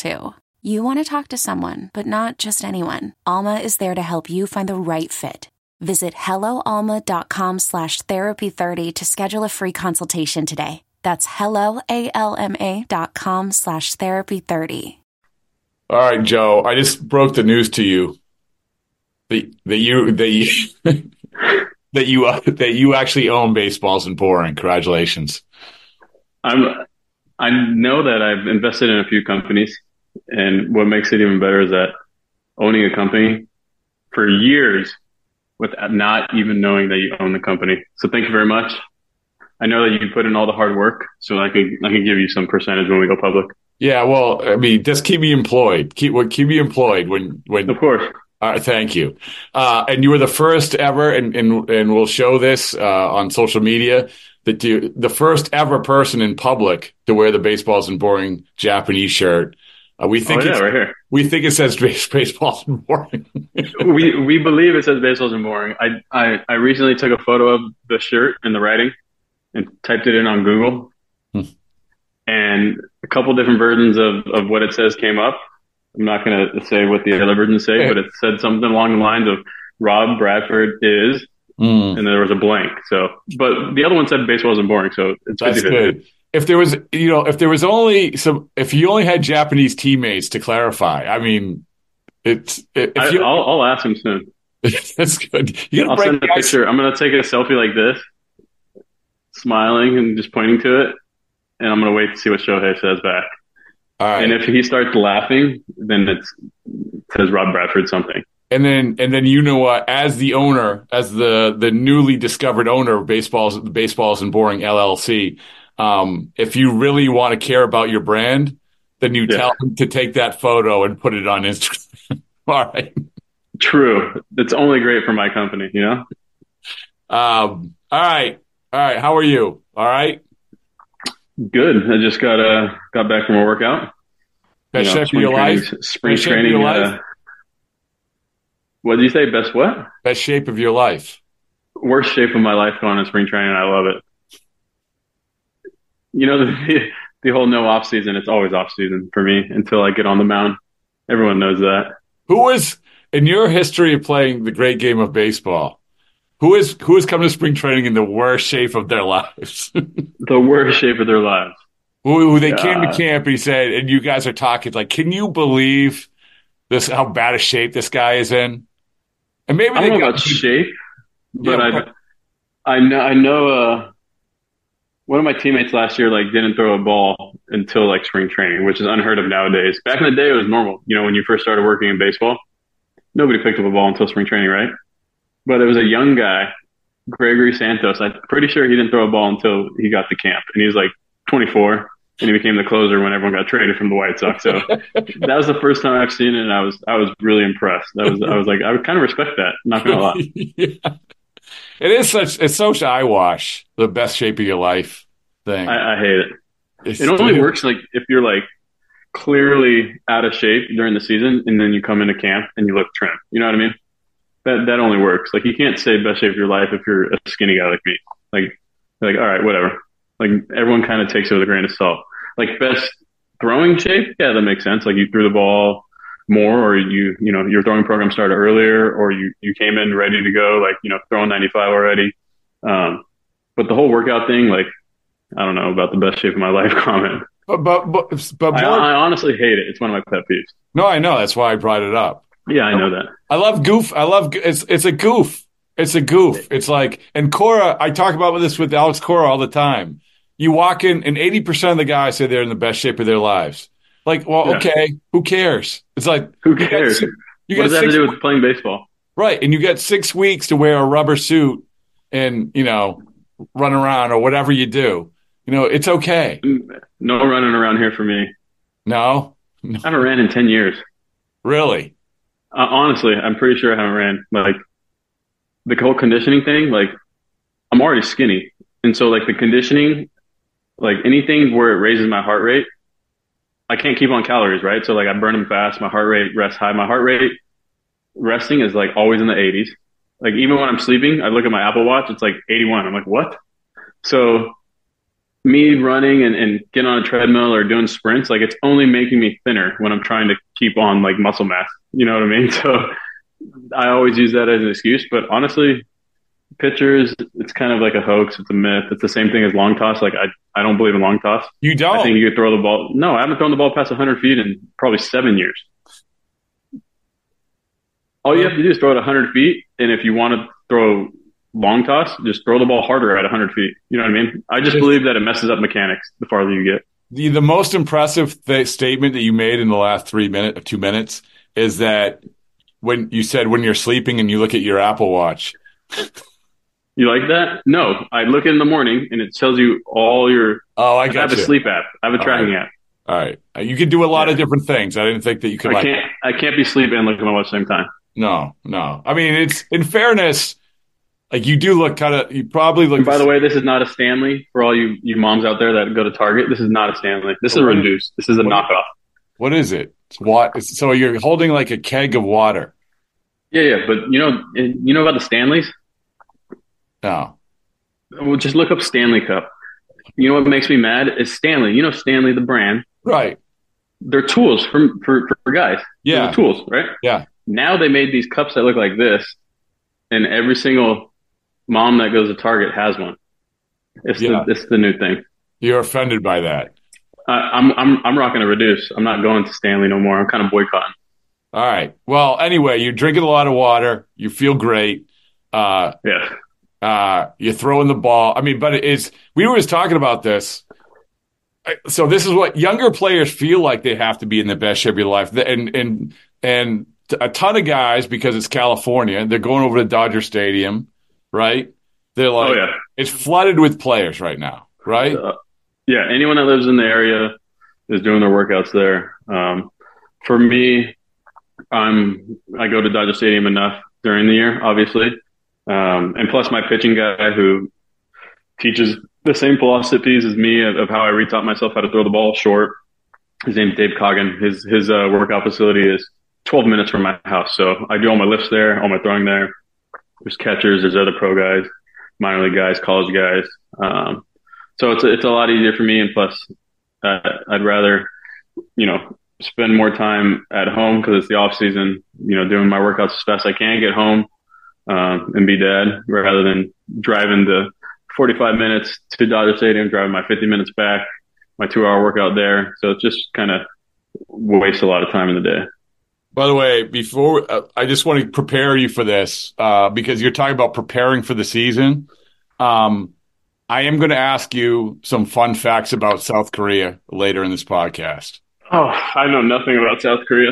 too. You want to talk to someone, but not just anyone. Alma is there to help you find the right fit. Visit helloalma.com slash therapy30 to schedule a free consultation today. That's helloalma.com slash therapy30. All right, Joe. I just broke the news to you that that you that you that you uh, that you actually own Baseball Isn't Boring. Congratulations. I'm I know that I've invested in a few companies, and what makes it even better is that owning a company for years without not even knowing that you own the company. So thank you very much. I know that you put in all the hard work, so I can I can give you some percentage when we go public. Yeah, well, I mean, just keep me employed. Keep what keep me employed when when. Of course. All right, thank you. Uh, and you were the first ever, and and, and we'll show this uh, on social media that you the first ever person in public to wear the Baseball Isn't Boring Japanese shirt. Uh, we think Oh, yeah, right here. we think it says base, Baseball Isn't Boring. we we believe it says Baseball Isn't Boring. I, I I recently took a photo of the shirt and the writing and typed it in on Google. Hmm. And a couple different versions of, of what it says came up. I'm not going to say what the other versions say, but it said something along the lines of Rob Bradford is, Mm, and there was a blank. So, but the other one said baseball isn't boring. So it's that's 50-50. good. If there was, you know, if there was only some, if you only had Japanese teammates to clarify, I mean, it's if I, you, I'll, I'll ask him soon. that's good. You I'll send a guys. picture. I'm going to take a selfie like this, smiling and just pointing to it. And I'm going to wait to see what Shohei says back. Right. And if he starts laughing, then it's, it says Rob Bradford something. And then, and then you know what? As the owner, as the the newly discovered owner of baseballs, Baseball Isn't Boring LLC, um, if you really want to care about your brand, then you Yeah. tell them to take that photo and put it on Instagram. All right. True. It's only great for my company, you know? Um, all right. All right. How are you? All right. Good. I just got, uh, got back from a workout. Best You know, shape of your training- life. Spring Best training. Uh, what did you say? Best what? Best shape of your life. Worst shape of my life going in spring training. I love it. You know, the, the whole no off season, it's always off season for me until I get on the mound. Everyone knows that. Who is in your history of playing the great game of baseball? Who is who has come to spring training in the worst shape of their lives? The worst shape of their lives. who, who they came to camp and he said, and you guys are talking like, can you believe this? How bad a shape this guy is in? And maybe I they don't know got about shape, but Yeah, I, I know, I know, uh, one of my teammates last year, like, didn't throw a ball until like spring training, which is unheard of nowadays. Back in the day, it was normal. You know, when you first started working in baseball, nobody picked up a ball until spring training, right? But there was a young guy, Gregory Santos. I'm pretty sure he didn't throw a ball until he got to camp, and he was like 24, and he became the closer when everyone got traded from the White Sox. So that was the first time I've seen it, and I was I was really impressed. That was I was like I would kind of respect that. Not gonna lie. yeah. It is such it's such eyewash, the best shape of your life thing. I, I hate it. It's It only works like if you're like clearly out of shape during the season, and then you come into camp and you look trim. You know what I mean? That that only works. Like you can't say best shape of your life if you're a skinny guy like me. Like like all right, whatever. Like everyone kind of takes it with a grain of salt. Like best throwing shape, yeah, that makes sense. Like you threw the ball more, or you you know your throwing program started earlier, or you you came in ready to go, like you know throwing 95 already. Um, but the whole workout thing, like I don't know about the best shape of my life comment. But but but, but I, I honestly hate it. It's one of my pet peeves. no, I know that's why I brought it up. Yeah, I know that. I love goof. I love it's it's a goof. It's a goof. It's like and Cora. I talk about this with Alex Cora all the time. You walk in, and eighty percent of the guys say they're in the best shape of their lives. Like, well, Yeah. okay, who cares? It's like Who you got cares? You what got does that have to do with playing baseball? right, and you got six weeks to wear a rubber suit and you know run around or whatever you do. You know, it's okay. No running around here for me. No, I haven't ran in ten years. really. Uh, honestly, I'm pretty sure I haven't ran. Like the whole conditioning thing, like I'm already skinny, and so like the conditioning, like anything where it raises my heart rate, I can't keep on calories, right? So like I burn them fast. My heart rate rests high. My heart rate resting is like always in the 80s. Like even when I'm sleeping, I look at my Apple Watch, it's like 81. I'm like, what? So me running and, and getting on a treadmill or doing sprints, like it's only making me thinner when I'm trying to keep on like muscle mass. You know what I mean? So I always use that as an excuse, but honestly, pitchers, it's kind of like a hoax. It's a myth. It's the same thing as long toss. Like I, I don't believe in long toss. You don't. I think you could throw the ball. No, I haven't thrown the ball past 100 feet in probably seven years. All you have to do is throw it 100 feet, and if you want to throw long toss, just throw the ball harder at 100 feet. You know what I mean? I just believe that it messes up mechanics the farther you get. the, the most impressive th- statement that you made in the last three minute, two minutes, is that when you said when you're sleeping and you look at your Apple Watch. You like that? No, I look in the morning and it tells you all your. Oh, I I, got have you. a sleep app. I have a All tracking right. app. All right, Uh, you can do a lot of different things. I didn't think that you could I like. can't. I can't be sleeping and look at my watch at the same time. No, no. I mean, it's in fairness, like you do look kind of. You probably look. And by the way, this is not a Stanley for all you you moms out there that go to Target. This is not a Stanley. This is a What? reduced. This is a What? knockoff. what is it? It's what? So you're holding like a keg of water. Yeah, yeah, but you know, you know about the Stanleys? No. Well, just look up Stanley Cup. You know what makes me mad is Stanley. You know Stanley, the brand. Right. They're tools for for, for guys. They're Yeah. tools, right? Yeah. Now they made these cups that look like this, and every single mom that goes to Target has one. It's Yeah. the it's the new thing. You're offended by that. I, I'm I'm I'm rocking a reduce. I'm not going to Stanley no more. I'm kind of boycotting. All right. Well, anyway, you're drinking a lot of water. You feel great. Uh, Yeah. Uh, you're throwing the ball. I mean, but it is, we were just talking about this. So this is what younger players feel like they have to be in the best shape of your life. And, and, and a ton of guys, because it's California, they're going over to Dodger Stadium, right? They're like, oh yeah. it's flooded with players right now, right? Uh, yeah, anyone that lives in the area is doing their workouts there. Um, for me, I'm I go to Dodger Stadium enough during the year, obviously, um, and plus my pitching guy who teaches the same philosophies as me of, of how I retaught myself how to throw the ball short. His name's Dave Coggin. His his uh, workout facility is 12 minutes from my house, so I do all my lifts there, all my throwing there. There's catchers, there's other pro guys, minor league guys, college guys. Um, so it's it's a lot easier for me, and plus, uh, I'd rather, you know, spend more time at home because it's the off season. You know, doing my workouts as fast as I can, get home, um, and be dad, rather than driving the 45 minutes to Dodger Stadium, driving my 50 minutes back, my two hour workout there. So it just kind of wastes a lot of time in the day. By the way, before uh, I just want to prepare you for this uh, because you're talking about preparing for the season. Um, I am going to ask you some fun facts about South Korea later in this podcast. Oh, I know nothing about South Korea.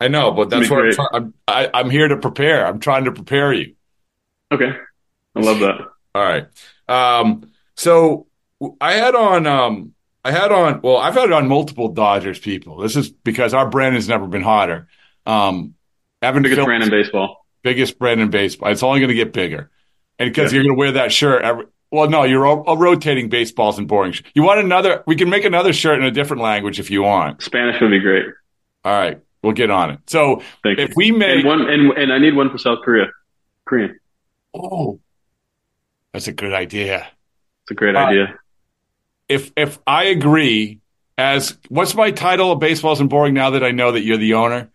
I know, but that's what I'm, great. try- I'm, I'm here to prepare. I'm trying to prepare you. Okay, I love that. All right. Um, so I had on, um, I had on, well, I've had on multiple Dodgers people. This is because our brand has never been hotter. Um, Evan Biggest brand in baseball. biggest brand in baseball. It's only going to get bigger. And because Yeah. you're going to wear that shirt every, well, no, you're all, all rotating Baseball Isn't Boring. sh- You want another, we can make another shirt in a different language if you want. Spanish would be great. All right. We'll get on it. So Thank you. if we make, and one and and I need one for South Korea. Korean. Oh, that's a good idea. It's a great Uh, idea. If, if I agree as what's my title of Baseball Isn't Boring now that I know that you're the owner?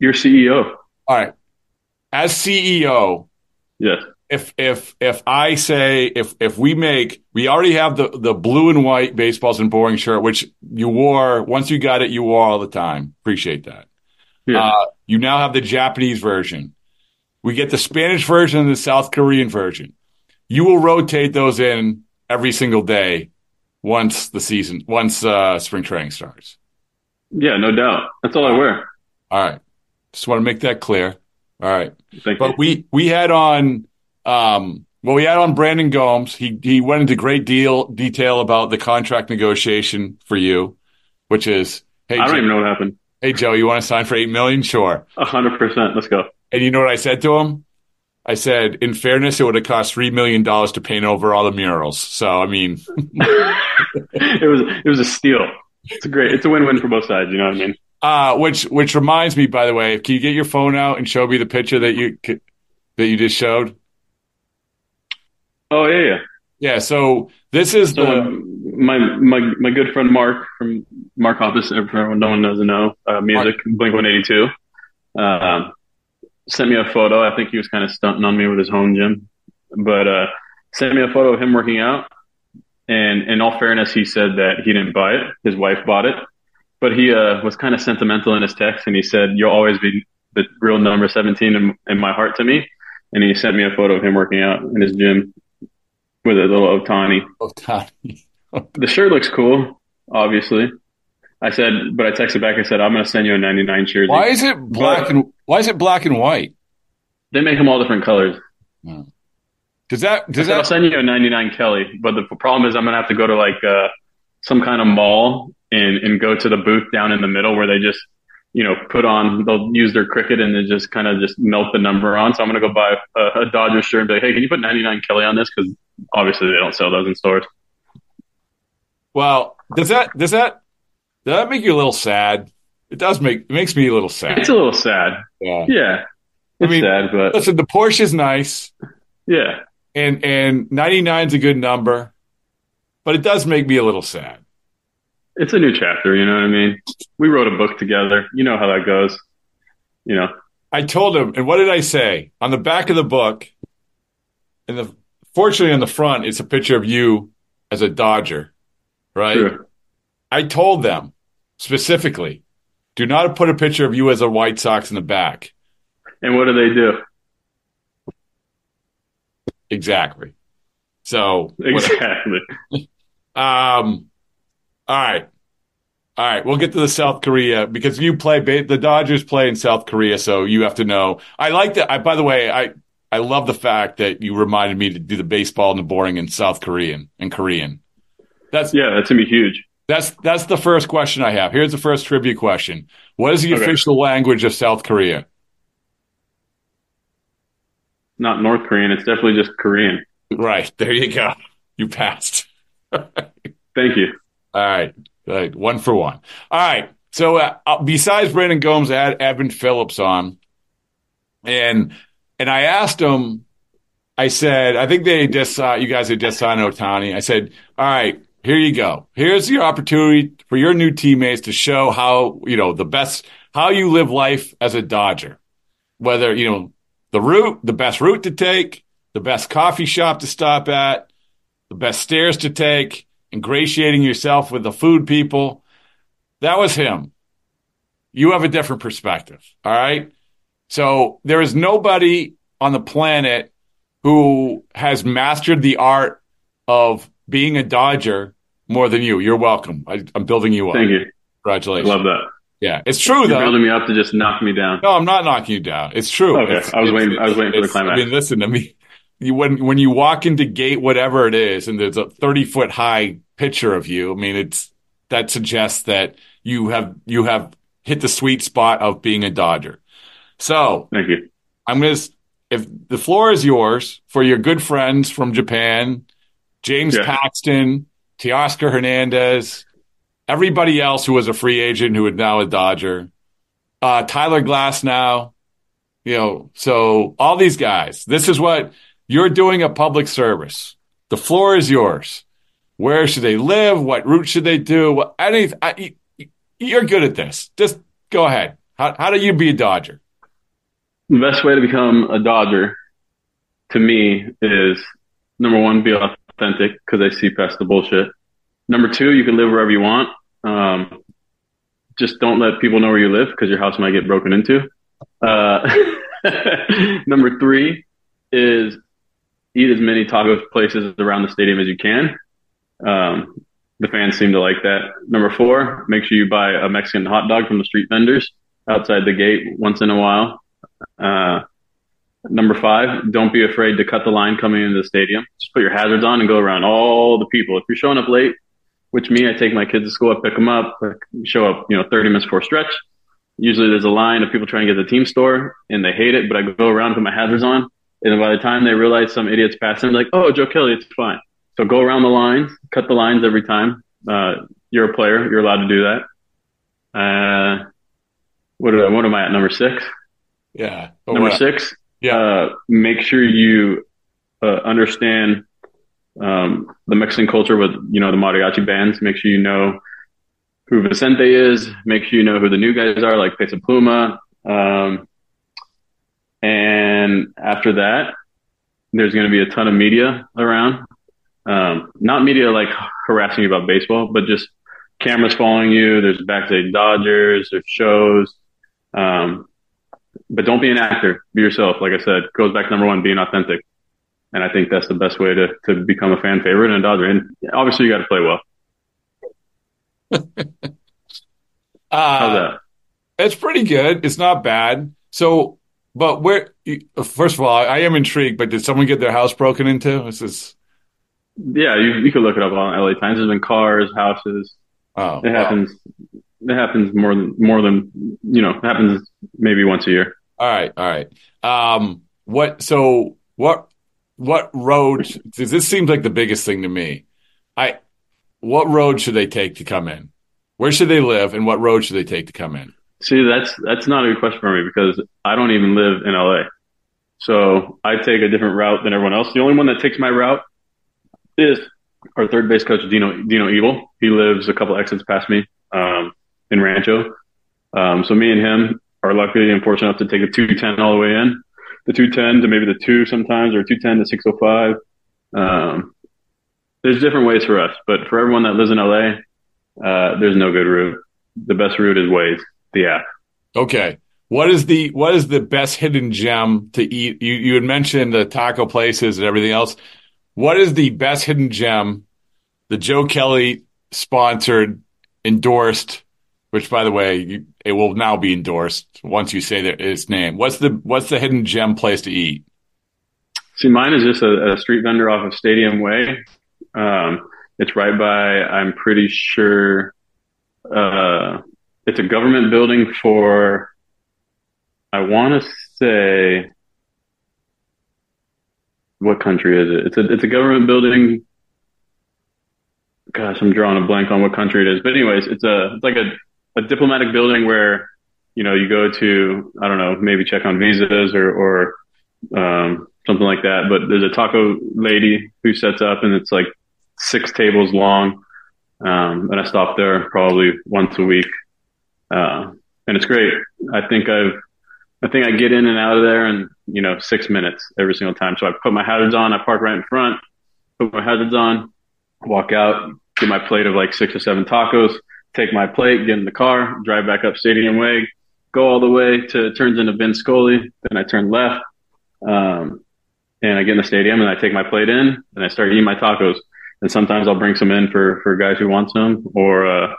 Your CEO. All right. As CEO, Yes. if if if I say if if we make we already have the the blue and white Baseball Isn't Boring shirt, which you wore once you got it, you wore all the time. Appreciate that. Yeah. Uh, you now have the Japanese version. We get the Spanish version and the South Korean version. You will rotate those in every single day once the season, once uh, spring training starts. yeah, no doubt. That's all I wear. All right. Just want to make that clear. All right. Thank But you. we we had on um well we had on Brandon Gomes. He he went into great deal detail about the contract negotiation for you, which is hey I don't Joe, even know what happened. hey Joe, you want to sign for eight million? Sure. A hundred percent. Let's go. And you know what I said to him? I said, in fairness, it would have cost three million dollars to paint over all the murals. So I mean, it was it was a steal. It's a great. It's a win-win for both sides. You know what I mean? uh, which which reminds me, by the way, can you get your phone out and show me the picture that you that you just showed? Oh yeah, yeah. Yeah. So this is So the my my my good friend Mark from Mark Hoppus. everyone no one doesn't know, uh, music Blink One Eighty Two, um, sent me a photo. I think he was kind of stunting on me with his home gym, but uh, sent me a photo of him working out. And in all fairness, he said that he didn't buy it; his wife bought it. But he uh, was kind of sentimental in his text, and he said, "You'll always be the real number seventeen in, in my heart to me." And he sent me a photo of him working out in his gym with a little Otani Otani. the shirt looks cool, obviously. I said, but I texted back. I said, I'm going to send you a 99 jersey. Why is it black But- and why is it black and white? They make them all different colors. Does that does that? I'll send you a 99 Kelly, but the problem is I'm going to have to go to like uh, some kind of mall and, and go to the booth down in the middle where they just, you know, put on, they'll use their cricket and they just kind of just melt the number on. So I'm going to go buy a, a Dodger shirt and be like, hey, can you put 99 Kelly on this? Because obviously they don't sell those in stores. well does that does that does that make you a little sad? It does make it makes me a little sad. It's a little sad. Yeah. Yeah. I mean, sad, but listen, the Porsche is nice yeah. and and 99's a good number, but it does make me a little sad. it's a new chapter, you know what I mean? We wrote a book together. You know how that goes. You know, I told him, and what did I say? On the back of the book, and the fortunately on the front, it's a picture of you as a Dodger, right? true. I told them specifically, do not put a picture of you as a White Sox in the back. And what do they do? Exactly. So, Exactly. um, all right, all right. We'll get to the South Korea because you play the Dodgers play in South Korea, so you have to know. I like that. I by the way, I I love the fact that you reminded me to do the baseball and the boring in South Korean and Korean. That's Yeah, that's gonna be huge. That's that's the first question I have. Here's the first trivia question: What is the Okay. official language of South Korea? Not North Korean. It's definitely just Korean. Right there, you go. You passed. Thank you. All right. All right. One for one. All right. So uh, uh, besides Brandon Gomes, I had Evan Phillips on, and and I asked him. I said, I think they just uh, you guys had just signed Otani. I said, all right, here you go. Here's your opportunity for your new teammates to show how you know the best how you live life as a Dodger. Whether you know the route, the best route to take, the best coffee shop to stop at, the best stairs to take, ingratiating yourself with the food people. That was him. You have a different perspective. All right. So there is nobody on the planet who has mastered the art of being a Dodger more than you. You're welcome. I, I'm building you up. Thank you. I Congratulations. love that. Yeah, it's true You're though. building me up to just knock me down. No, I'm not knocking you down. It's true. Okay. It's- I was waiting- I was waiting for the climax. I mean, listen to me. You, when when you walk into gate whatever it is, and there's a 30 foot high picture of you. I mean, it's that suggests that you have you have hit the sweet spot of being a Dodger. So Thank you. I'm gonna if the floor is yours for your good friends from Japan, James Yeah. Paxton, Teoscar Hernandez, everybody else who was a free agent who is now a Dodger, uh, Tyler Glasnow, you know, so all these guys. This is what you're doing a public service. The floor is yours. Where should they live? What route should they do? What, any, I, you're good at this. Just go ahead. How how do you be a Dodger? The best way to become a Dodger, to me, is number one, be authentic because I see past the bullshit. Number two, you can live wherever you want. Um, just don't let people know where you live because your house might get broken into. Uh, number three is eat as many taco places around the stadium as you can. Um, the fans seem to like that. Number four, make sure you buy a Mexican hot dog from the street vendors outside the gate once in a while. Uh, number five, don't be afraid to cut the line coming into the stadium. Just put your hazards on and go around all the people. If you're showing up late, which me, I take my kids to school, I pick them up, show up, you know, 30 minutes before stretch. Usually there's a line of people trying to get the team store and they hate it, but I go around, put my hazards on. And by the time they realize some idiot's passing, like, oh, Joe Kelly, it's fine. So go around the lines, cut the lines every time. Uh, you're a player. You're allowed to do that. Uh, what, I, what am I at? Number six? Yeah. Number six. Yeah. Uh, make sure you uh, understand um, the Mexican culture with, you know, the mariachi bands. Make sure you know who Vicente is. Make sure you know who the new guys are, like Peso Pluma. Um, and after that, there's going to be a ton of media around. Um, not media like harassing you about baseball, but just cameras following you. There's backstage Dodgers, there's shows. Um, but don't be an actor. Be yourself. Like I said, goes back to number one, being authentic. And I think that's the best way to, to become a fan favorite and a Dodger. And obviously you got to play well. uh, How's that? It's pretty good. It's not bad. So, but where, first of all, I am intrigued, but did someone get their house broken into? This is. Yeah, you, you can look it up on LA Times. There's been cars, houses. Oh, it happens. It happens more than more than you know. It happens maybe once a year. All right, all right. Um, what? So what? What road? This seems like the biggest thing to me. I. What road should they take to come in? Where should they live, and what road should they take to come in? See, that's that's not a good question for me because I don't even live in LA. So I take a different route than everyone else. The only one that takes my route is our third base coach, Dino Dino Ebel. He lives a couple exits past me um, in Rancho. Um, so me and him are lucky and fortunate enough to take the 210 all the way in, the 210 to maybe the two sometimes, or 210 to 605. Um, there's different ways for us, but for everyone that lives in LA, uh, there's no good route. The best route is Waze, the app. Okay. What is the what is the best hidden gem to eat? You you had mentioned the taco places and everything else. What is the best hidden gem? The Joe Kelly sponsored, endorsed, which by the way, you, it will now be endorsed once you say that its name. What's the what's the hidden gem place to eat? See, mine is just a, a street vendor off of Stadium Way. Um, it's right by. I'm pretty sure. Uh, it's a government building for. I want to say what country is it? It's a it's a government building. Gosh, I'm drawing a blank on what country it is. But anyways, it's a it's like a, a diplomatic building where you know you go to I don't know maybe check on visas or or um, something like that. But there's a taco lady who sets up and it's like six tables long. Um, and I stop there probably once a week. Uh, and it's great. I think I've I think I get in and out of there in, you know, six minutes every single time. So I put my hazards on, I park right in front, put my hazards on, walk out, get my plate of like six or seven tacos, take my plate, get in the car, drive back up Stadium Way, go all the way to, turns into Vin Scully. Then I turn left. Um, and I get in the stadium and I take my plate in and I start eating my tacos. And sometimes I'll bring some in for, for guys who want some or, uh,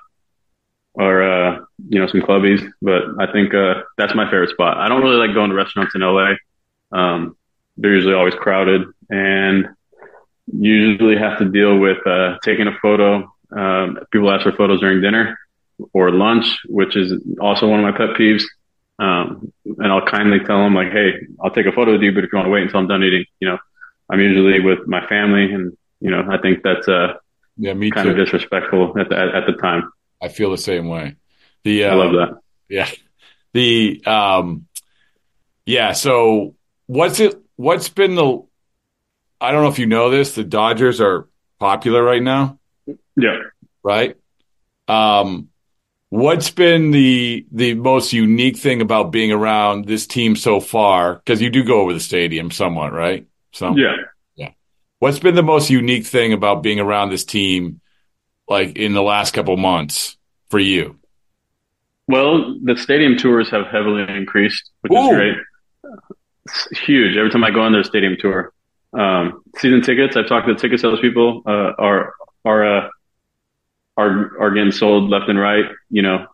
or uh, you know some clubbies. But I think uh, that's my favorite spot. I don't really like going to restaurants in LA. Um, they're usually always crowded, and usually have to deal with uh, taking a photo. Um, people ask for photos during dinner or lunch, which is also one of my pet peeves. Um, and I'll kindly tell them like, "Hey, I'll take a photo with you, but if you want to wait until I'm done eating, you know, I'm usually with my family, and you know, I think that's uh, yeah, me kind too. of disrespectful at the at, at the time." I feel the same way. The uh, I love that. Yeah. The um yeah, so what's it what's been the I don't know if you know this, the Dodgers are popular right now. Yeah. Right? Um What's been the the most unique thing about being around this team so far? Because you do go over the stadium somewhat, right? So yeah, yeah. What's been the most unique thing about being around this team, like in the last couple months for you? Well, the stadium tours have heavily increased, which Ooh. is great. It's huge. Every time I go on their stadium tour, um, season tickets. I've talked to the ticket salespeople. Uh, are are uh, are are getting sold left and right. You know,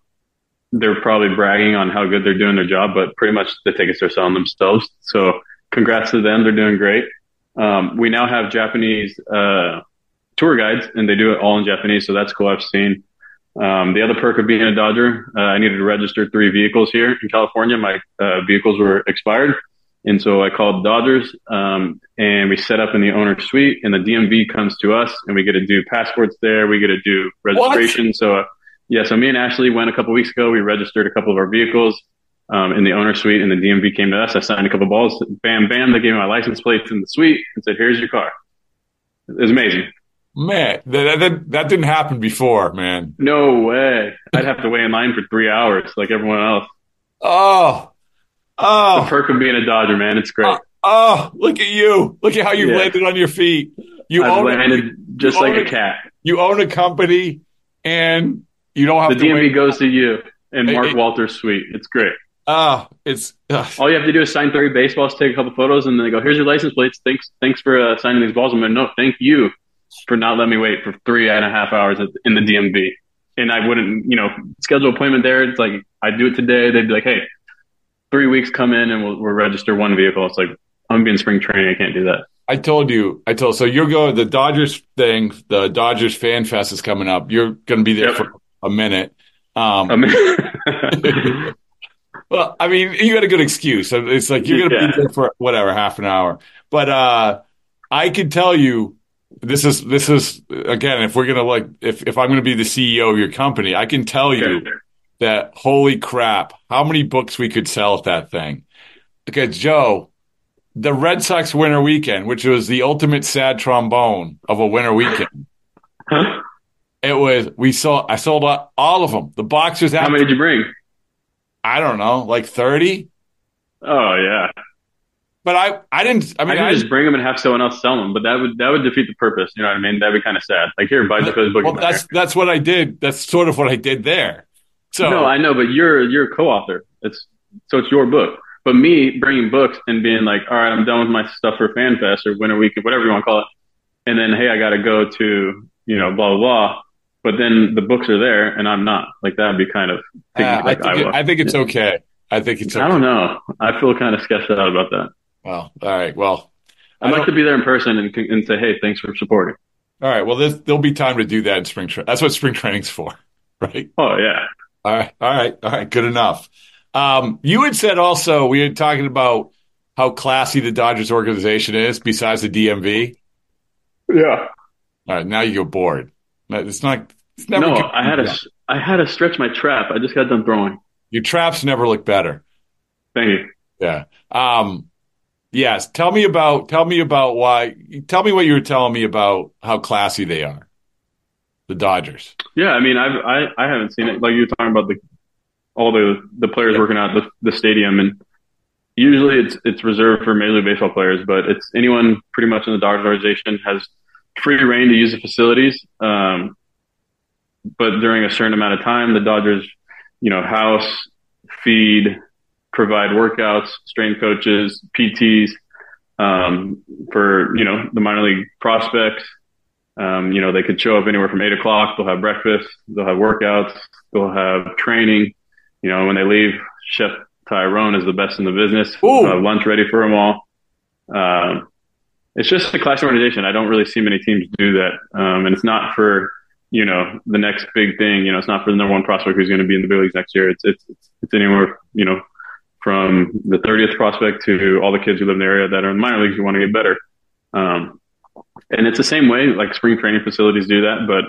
they're probably bragging on how good they're doing their job, but pretty much the tickets are selling themselves. So congrats to them. They're doing great. Um, we now have Japanese uh, tour guides, and they do it all in Japanese. So that's cool. I've seen. Um, the other perk of being a Dodger, uh, I needed to register three vehicles here in California. My uh, vehicles were expired. And so I called Dodgers, um, and we set up in the owner suite and the DMV comes to us and we get to do passports there. We get to do registration. What? So, uh, yeah, so me and Ashley went a couple weeks ago. We registered a couple of our vehicles, um, in the owner suite and the DMV came to us. I signed a couple balls. Bam, bam. They gave me my license plates in the suite and said, here's your car. It was amazing. Man, that, that, that didn't happen before, man. No way. I'd have to wait in line for three hours like everyone else. Oh, Oh, the perk of being a Dodger, man. It's great. Oh, oh look at you. Look at how you yeah. landed on your feet. You I've own landed a, just like a, a cat. You own a company and you don't have to. the DMV wait. goes to you and Mark it, Walter's suite. It's great. Oh, it's uh, all you have to do is sign three baseballs, take a couple photos, and then they go, "Here's your license plates. Thanks, thanks for uh, signing these balls." I'm like, "No, thank you for not letting me wait for three and a half hours in the DMV." And I wouldn't, you know, schedule appointment there. It's like I do it today. They'd be like, "Hey, three weeks come in and we'll, we'll register one vehicle. It's like I'm being spring training. I can't do that. I told you. I told. So you're going the Dodgers thing. The Dodgers Fan Fest is coming up. You're going to be there yep. for a minute. Um, a minute. well, I mean, you had a good excuse. It's like you're going to yeah. be there for whatever half an hour. But uh, I can tell you, this is this is again. If we're gonna like, if if I'm going to be the CEO of your company, I can tell you that holy crap, how many books we could sell at that thing. Okay, Joe, the Red Sox winter weekend, which was the ultimate sad trombone of a winter weekend. It was we saw I sold all of them. The boxers. How many did you bring? I don't know, like thirty. Oh yeah. But I, I didn't. I mean, I, I just bring them and have someone else sell them. But that would that would defeat the purpose. You know what I mean? That'd be kind of sad. Like here, buy the book. Well, that's that's what I did. That's sort of what I did there. So no, I know, but you're you're a co-author. It's so it's your book. But me bringing books and being like, all right, I'm done with my stuff for FanFest or Winter Week, whatever you want to call it, and then hey, I got to go to you know blah blah blah. But then the books are there and I'm not. Like that'd be kind of. Uh, like I, think it, I, think it's okay. I think it's. Okay. I don't know. I feel kind of sketched out about that. Well, all right. Well, I'd like to be there in person and, and say, hey, thanks for supporting. All right. Well, there'll be time to do that in spring. Tra- that's what spring training's for, right? Oh yeah. All right, all right, all right. Good enough. Um, you had said also we were talking about how classy the Dodgers organization is, besides the DMV. Yeah. All right, now you go bored. It's not. It's never. No, I had to. I had to stretch my trap. I just got done throwing. Your traps never look better. Thank you. Yeah. Um. Yes. Tell me about. Tell me about why. Tell me what you were telling me about how classy they are the Dodgers. Yeah, I mean, I've I, I haven't seen it like you're talking about the all the the players working out the the stadium, and usually it's it's reserved for Major League Baseball players, but it's anyone pretty much in the Dodgers organization has free reign to use the facilities. Um, but during a certain amount of time, the Dodgers, you know, house, feed, provide workouts, strength coaches, PTs um, for you know the minor league prospects um, you know, they could show up anywhere from eight o'clock. They'll have breakfast. They'll have workouts. They'll have training. You know, when they leave, Chef Tyrone is the best in the business. Uh, lunch ready for them all. Um, it's just a class organization. I don't really see many teams do that. Um, and it's not for, you know, the next big thing. You know, it's not for the number one prospect who's going to be in the big leagues next year. It's, it's, it's anywhere, you know, from the 30th prospect to all the kids who live in the area that are in the minor leagues who want to get better. Um, and it's the same way, like spring training facilities do that, but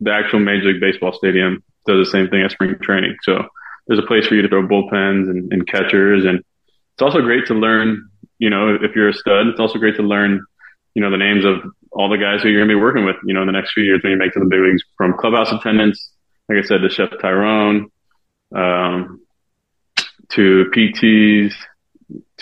the actual Major League Baseball stadium does the same thing as spring training. So there's a place for you to throw bullpens and, and catchers. And it's also great to learn, you know, if you're a stud, it's also great to learn, you know, the names of all the guys who you're going to be working with, you know, in the next few years when you make to the big leagues from clubhouse attendants. Like I said, to Chef Tyrone, um, to PTs,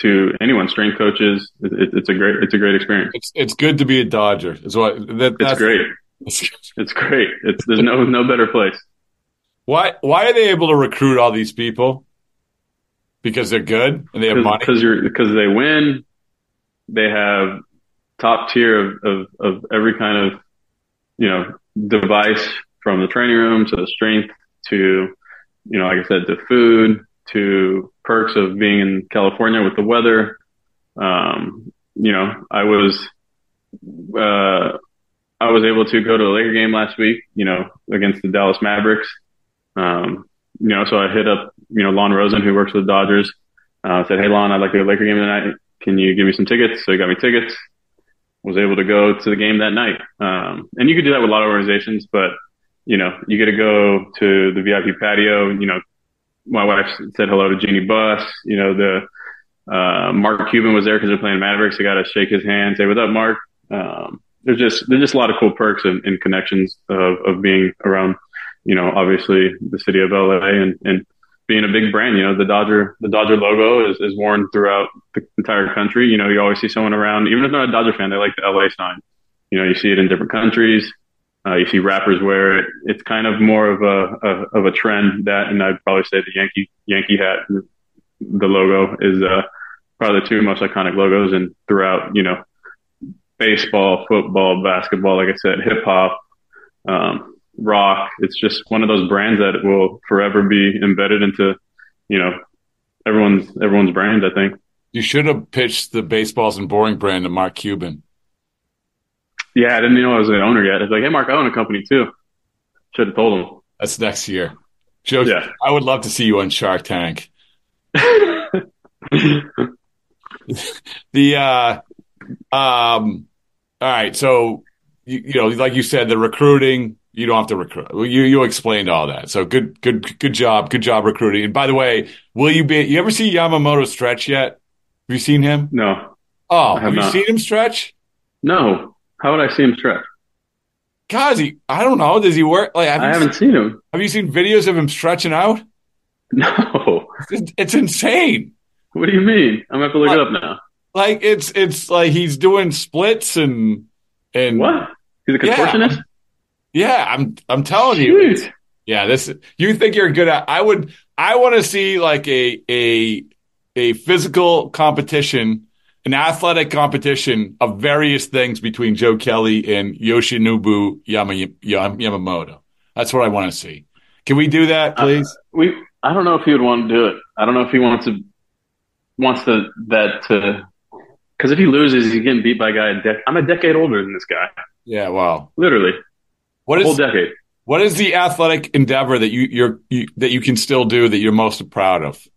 to anyone, strength coaches. It, it's a great, it's a great experience. It's it's good to be a Dodger. Is what that, it's great. It's, it's great. It's there's no no better place. Why why are they able to recruit all these people? Because they're good and they have money. Because you're because they win. They have top tier of, of of every kind of you know device from the training room to the strength to you know like I said to food to perks of being in California with the weather. Um, you know, I was, uh, I was able to go to a Laker game last week, you know, against the Dallas Mavericks. Um, you know, so I hit up, you know, Lon Rosen, who works with the Dodgers, uh, said, Hey, Lon, I'd like to go to a Laker game tonight. Can you give me some tickets? So he got me tickets. Was able to go to the game that night. Um, and you could do that with a lot of organizations, but you know, you get to go to the VIP patio, you know, my wife said hello to Jeanie Buss. You know, the uh, Mark Cuban was there because they're playing Mavericks. I got to shake his hand, say, "What's up, Mark?" Um, there's just there's just a lot of cool perks and, and connections of, of being around. You know, obviously the city of LA and, and being a big brand. You know, the Dodger the Dodger logo is, is worn throughout the entire country. You know, you always see someone around, even if they're not a Dodger fan, they like the LA sign. You know, you see it in different countries. Uh, you see rappers wear it. It's kind of more of a, a, of a trend that, and I'd probably say the Yankee Yankee hat, the logo is uh, probably the two most iconic logos. And throughout, you know, baseball, football, basketball, like I said, hip hop, um, rock. It's just one of those brands that will forever be embedded into, you know, everyone's everyone's brand. I think you should have pitched the Baseball Isn't Boring brand to Mark Cuban. Yeah, I didn't know I was an owner yet. It's like, hey, Mark, I own a company too. Should have told him. That's next year. Joe, yeah. I would love to see you on Shark Tank. the uh um all right, so you, you know, like you said, the recruiting, you don't have to recruit. You you explained all that. So good good good job. Good job recruiting. And by the way, will you be you ever see Yamamoto stretch yet? Have you seen him? No. Oh, have, have you seen him stretch? No. How would I see him stretch? God, he, I don't know. Does he work? Like, have I haven't seen, seen, him. Have you seen videos of him stretching out? No. It's, it's insane. What do you mean? I'm gonna have to look like, it up now. Like it's it's like he's doing splits and and what? He's a contortionist. Yeah, yeah I'm I'm telling Jeez. you. Yeah, this you think you're good at. I would I want to see like a a a physical competition an athletic competition of various things between Joe Kelly and Yoshinobu Yama, Yamamoto. That's what I want to see. Can we do that, uh, please? Uh, we. I don't know if he would want to do it. I don't know if he wants to wants to that to because if he loses, he's getting beat by a guy. A dec- I'm a decade older than this guy. Yeah, wow, literally, what a is, whole decade. What is the athletic endeavor that you you're you, that you can still do that you're most proud of?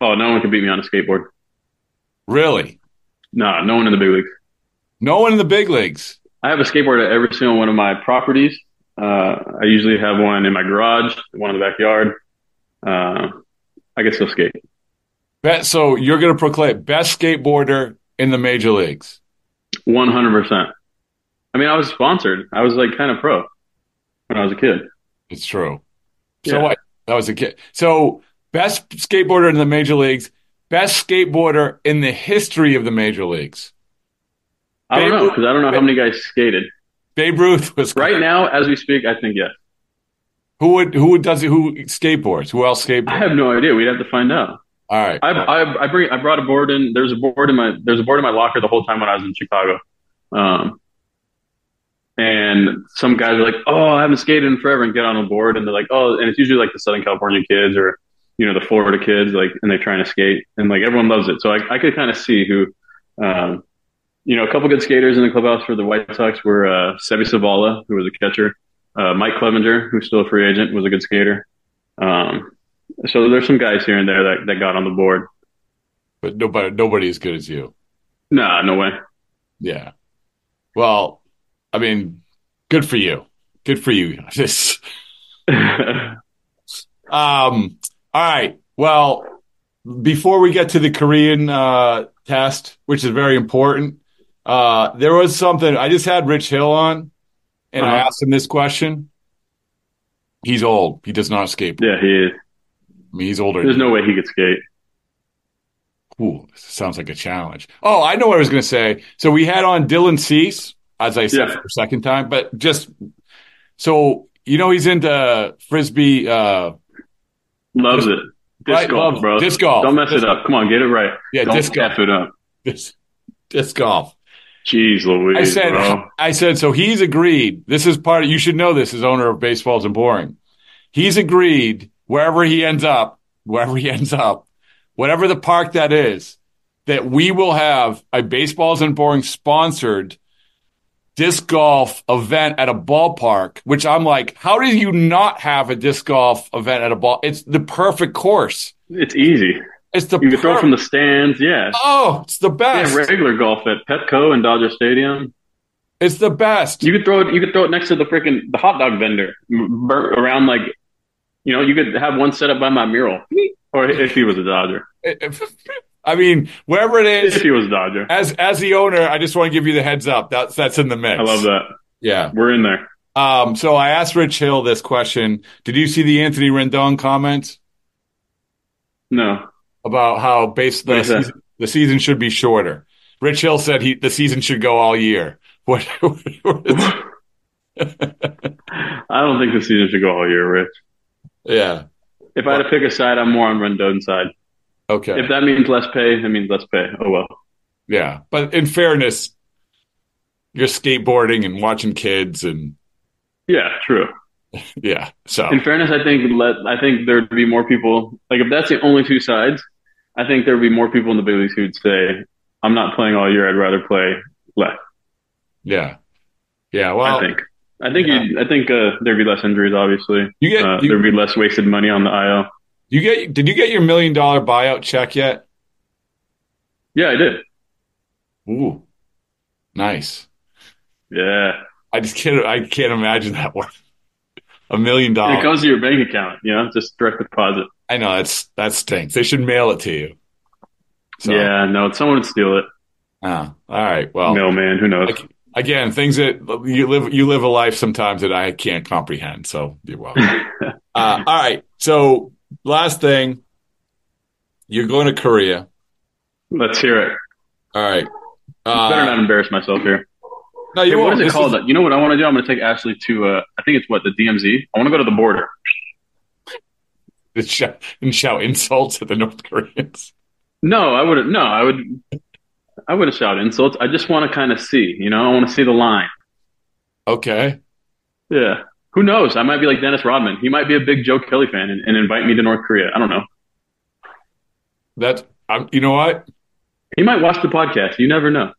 Oh, no one can beat me on a skateboard. Really? No, no one in the big leagues. No one in the big leagues. I have a skateboard at every single one of my properties. Uh, I usually have one in my garage, one in the backyard. Uh, I can still skate. Bet, so you're going to proclaim best skateboarder in the major leagues? 100%. I mean, I was sponsored. I was like kind of pro when I was a kid. It's true. So yeah. what? That was a kid. So best skateboarder in the major leagues best skateboarder in the history of the major leagues? I don't know because I don't know how many guys skated. Babe Ruth was right now as we speak. I think yes. Who would who does it? Who skateboards? Who else skateboards? I have no idea. We'd have to find out. All right. I, I, I bring I brought a board in. There's a board in my there's a board in my locker the whole time when I was in Chicago. Um, and some guys are like, "Oh, I haven't skated in forever," and get on a board, and they're like, "Oh," and it's usually like the Southern California kids or you know, the Florida kids, like, and they're trying to skate and like everyone loves it. So I, I could kind of see who, um, you know, a couple good skaters in the clubhouse for the White Sox were, uh, Seby Zavala, who was a catcher, uh, Mike Clevinger, who's still a free agent, was a good skater. Um, so there's some guys here and there that, that got on the board. But nobody, nobody as good as you. Nah, no way. Yeah. Well, I mean, good for you. Good for you. Just, um, all right. Well, before we get to the Korean uh, test, which is very important, uh, there was something. I just had Rich Hill on, and uh-huh. I asked him this question. He's old. He does not skateboard. Yeah, he is. I mean, he's older. There's no way he could skate. Ooh, sounds like a challenge. Oh, I know what I was going to say. So we had on Dylan Cease, as I said Yeah. for the second time, but just so you know, he's into frisbee. Uh, Loves it. Disc Right, golf, loves- bro. disc golf. Don't mess Disc- it up. Come on, get it right. Yeah, Don't disc golf. It up. disc, disc golf. Jeez Louise, I said, bro. I said, so he's agreed. This is part. you should know this as owner of Baseball Isn't Boring. He's agreed wherever he ends up, wherever he ends up, whatever the park that is, that we will have a Baseball Isn't Boring sponsored disc golf event at a ballpark. Which I'm like, how do you not have a disc golf event at a ball? It's the perfect course. It's easy. It's the You can throw from the stands. Yeah. oh, it's the Yeah, best. regular golf at Petco and Dodger Stadium. It's the best. You could throw it. You could throw it next to the freaking the hot dog vendor around like, you know, you could have one set up by my mural, or if he was a Dodger, I mean, wherever it is, if he was Dodger. as as the owner, I just want to give you the heads up. That's that's in the mix. I love that. Yeah. We're in there. Um. So I asked Rich Hill this question. Did you see the Anthony Rendon comments No, about how based the What is that? season, the season should be shorter? Rich Hill said he the season should go all year. What? what is- I don't think the season should go all year, Rich. yeah. If I had to pick a side, I'm more on Rendon's side. Okay. If that means less pay, that means less pay. Oh well. yeah. But in fairness, you're skateboarding and watching kids and Yeah, true. yeah. So In fairness, I think let I think there'd be more people. Like if that's the only two sides, I think there'd be more people in the big leagues who'd say, "I'm not playing all year. I'd rather play less." yeah. Yeah. Well, I think. I think yeah. you'd, I think uh, there'd be less injuries. Obviously, you get uh, you, there'd be less wasted money on the IL. You get? Did you get your million dollar buyout check yet? Yeah, I did. Ooh, nice. Yeah, I just can't. I can't imagine that one. A million dollars. it goes to your bank account. You know, just direct deposit. I know that's that stinks. They should mail it to you. So, Yeah, no, someone would steal it. ah, all right. Well, no, man, who knows? like, again, things that you live you live a life sometimes that I can't comprehend. So you're welcome. uh, all right. So last thing, you're going to Korea. Let's hear it. All right. Better Uh, not embarrass myself here. no, you what won't. it This called? You know what I want to do? I'm going to take Ashley to. Uh, I think it's what the DMZ. I want to go to the border. and shout, and shout insults at the North Koreans. No, I wouldn't. No, I would. I would have shouted insults. I just want to kind of see. You know, I want to see the line. Okay. Yeah. Who knows? I might be like Dennis Rodman. He might be a big Joe Kelly fan and, and invite me to North Korea. I don't know. That um, you know what? He might watch the podcast. You never know.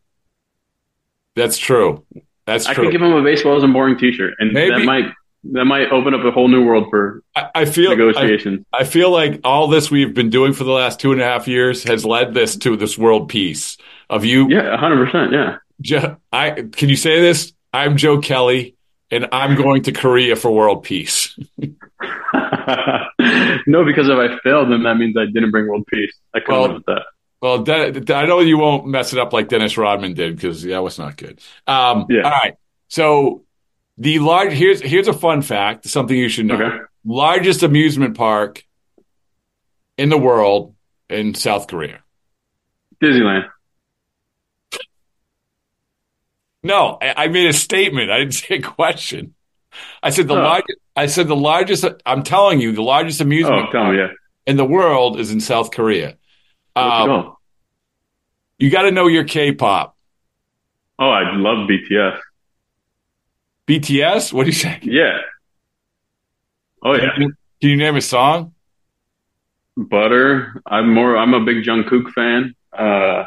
That's true. That's I true. could give him a baseball baseballs and boring T-shirt, and Maybe. that might that might open up a whole new world for I, I feel I, negotiations. I feel like all this we've been doing for the last two and a half years has led this to this world peace of you. yeah, hundred percent. Yeah. Jo- I can you say this? I'm Joe Kelly, and I'm going to Korea for world peace. no, because if I fail, then that means I didn't bring world peace. I couldn't Well, with that. Well, De- I know you won't mess it up like Dennis Rodman did because that was not good. Um, Yeah. All right. So the large here's here's a fun fact, something you should know. Okay. Largest amusement park in the world in South Korea. Disneyland. No, I, I made a statement. I didn't say a question. I said the Oh. largest. I said the largest. I'm telling you, the largest amusement Oh, me, yeah. in the world is in South Korea. Um, you got to know your K-pop. Oh, I love BTS. BTS. What do you say? Yeah. Oh yeah. Can you name a song? Butter. I'm more. I'm a big Jungkook fan. Uh,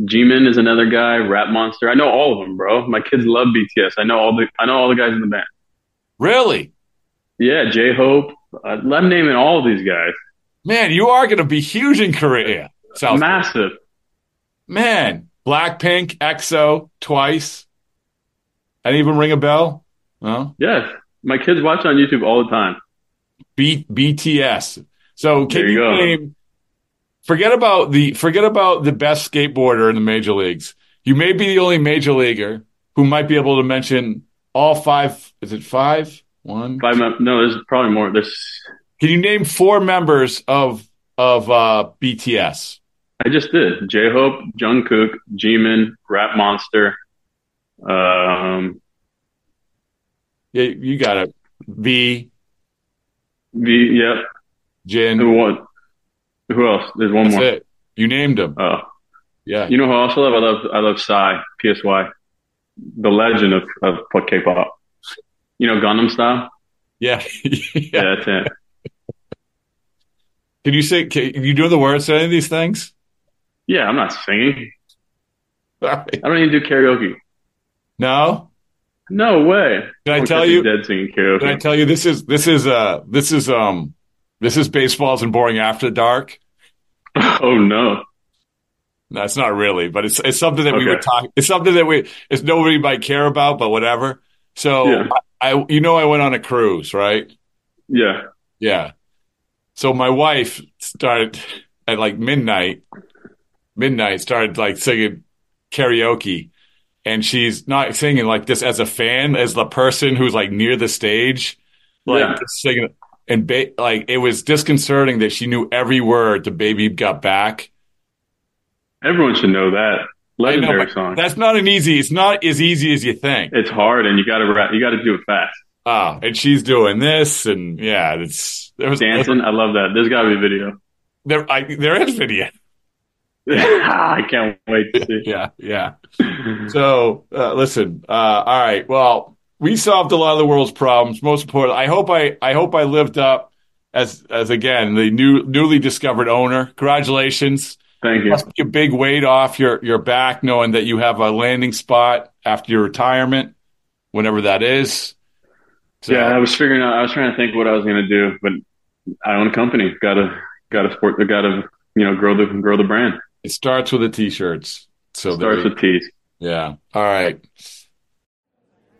Jimin is another guy. Rap Monster. I know all of them, bro. My kids love BTS. I know all the. I know all the guys in the band. Really? Yeah, J Hope. Uh, I'm naming all of these guys. Man, you are going to be huge in Korea. South Massive. Man, Blackpink, EXO, Twice. Any even ring a bell? No. Yes. My kids watch on YouTube all the time. B- BTS. So can There you you, name? Forget about the forget about the best skateboarder in the major leagues. You may be the only major leaguer who might be able to mention all five. Is it five? One. Five. mem- No, there's probably more. There's Can you name four members of of uh, BTS? I just did. J Hope, Jungkook, Jimin, Rap Monster. Um, yeah, you got it. V. V. Yep. Jin. Who what? Who else? There's one That's more. it. You named him. Oh, yeah. you know who I also love? I love I love Psy, PSY, the legend of of K-pop. You know, Gangnam style. Yeah. Yeah, yeah. that's it. Can you say? Can you do the words to any of these things? Yeah, I'm not singing. Right. I don't even do karaoke. No. No way. Can I I'm tell you? Dead singing Can I tell you? This is this is uh this is um this is Baseball Isn't Boring after dark. oh no. No, it's not really, but it's it's something that we Okay. would talk. It's something that we it's nobody might care about, but whatever. So Yeah. I, I you know I went on a cruise, right? Yeah. Yeah. So my wife started at like midnight, midnight started like singing karaoke. And she's not singing like this as a fan, as the person who's like near the stage, like Yeah. singing. And ba- like it was disconcerting that she knew every word to "Baby Got Back." Everyone should know that. I know, Legendary song. That's not an easy. It's not as easy as you think. It's hard, and you got to. You got to do it fast. Ah, and she's doing this, and yeah, it's there was Dancing, I love that. There's got to be video. There, I, there is video. I can't wait to see. Yeah, yeah. So uh, listen, uh, all right. Well, we solved a lot of the world's problems. Most important, I hope I, I hope I lived up as, as again the new, newly discovered owner. Congratulations. Thank you. Must be a big weight off your, your back, knowing that you have a landing spot after your retirement, whenever that is. So, Yeah, I was figuring out. I was trying to think what I was going to do, but I own a company. Got to, got to sport. Got to, you know, grow the, grow the brand. it starts with the t-shirts. So Starts with T's. yeah. All right.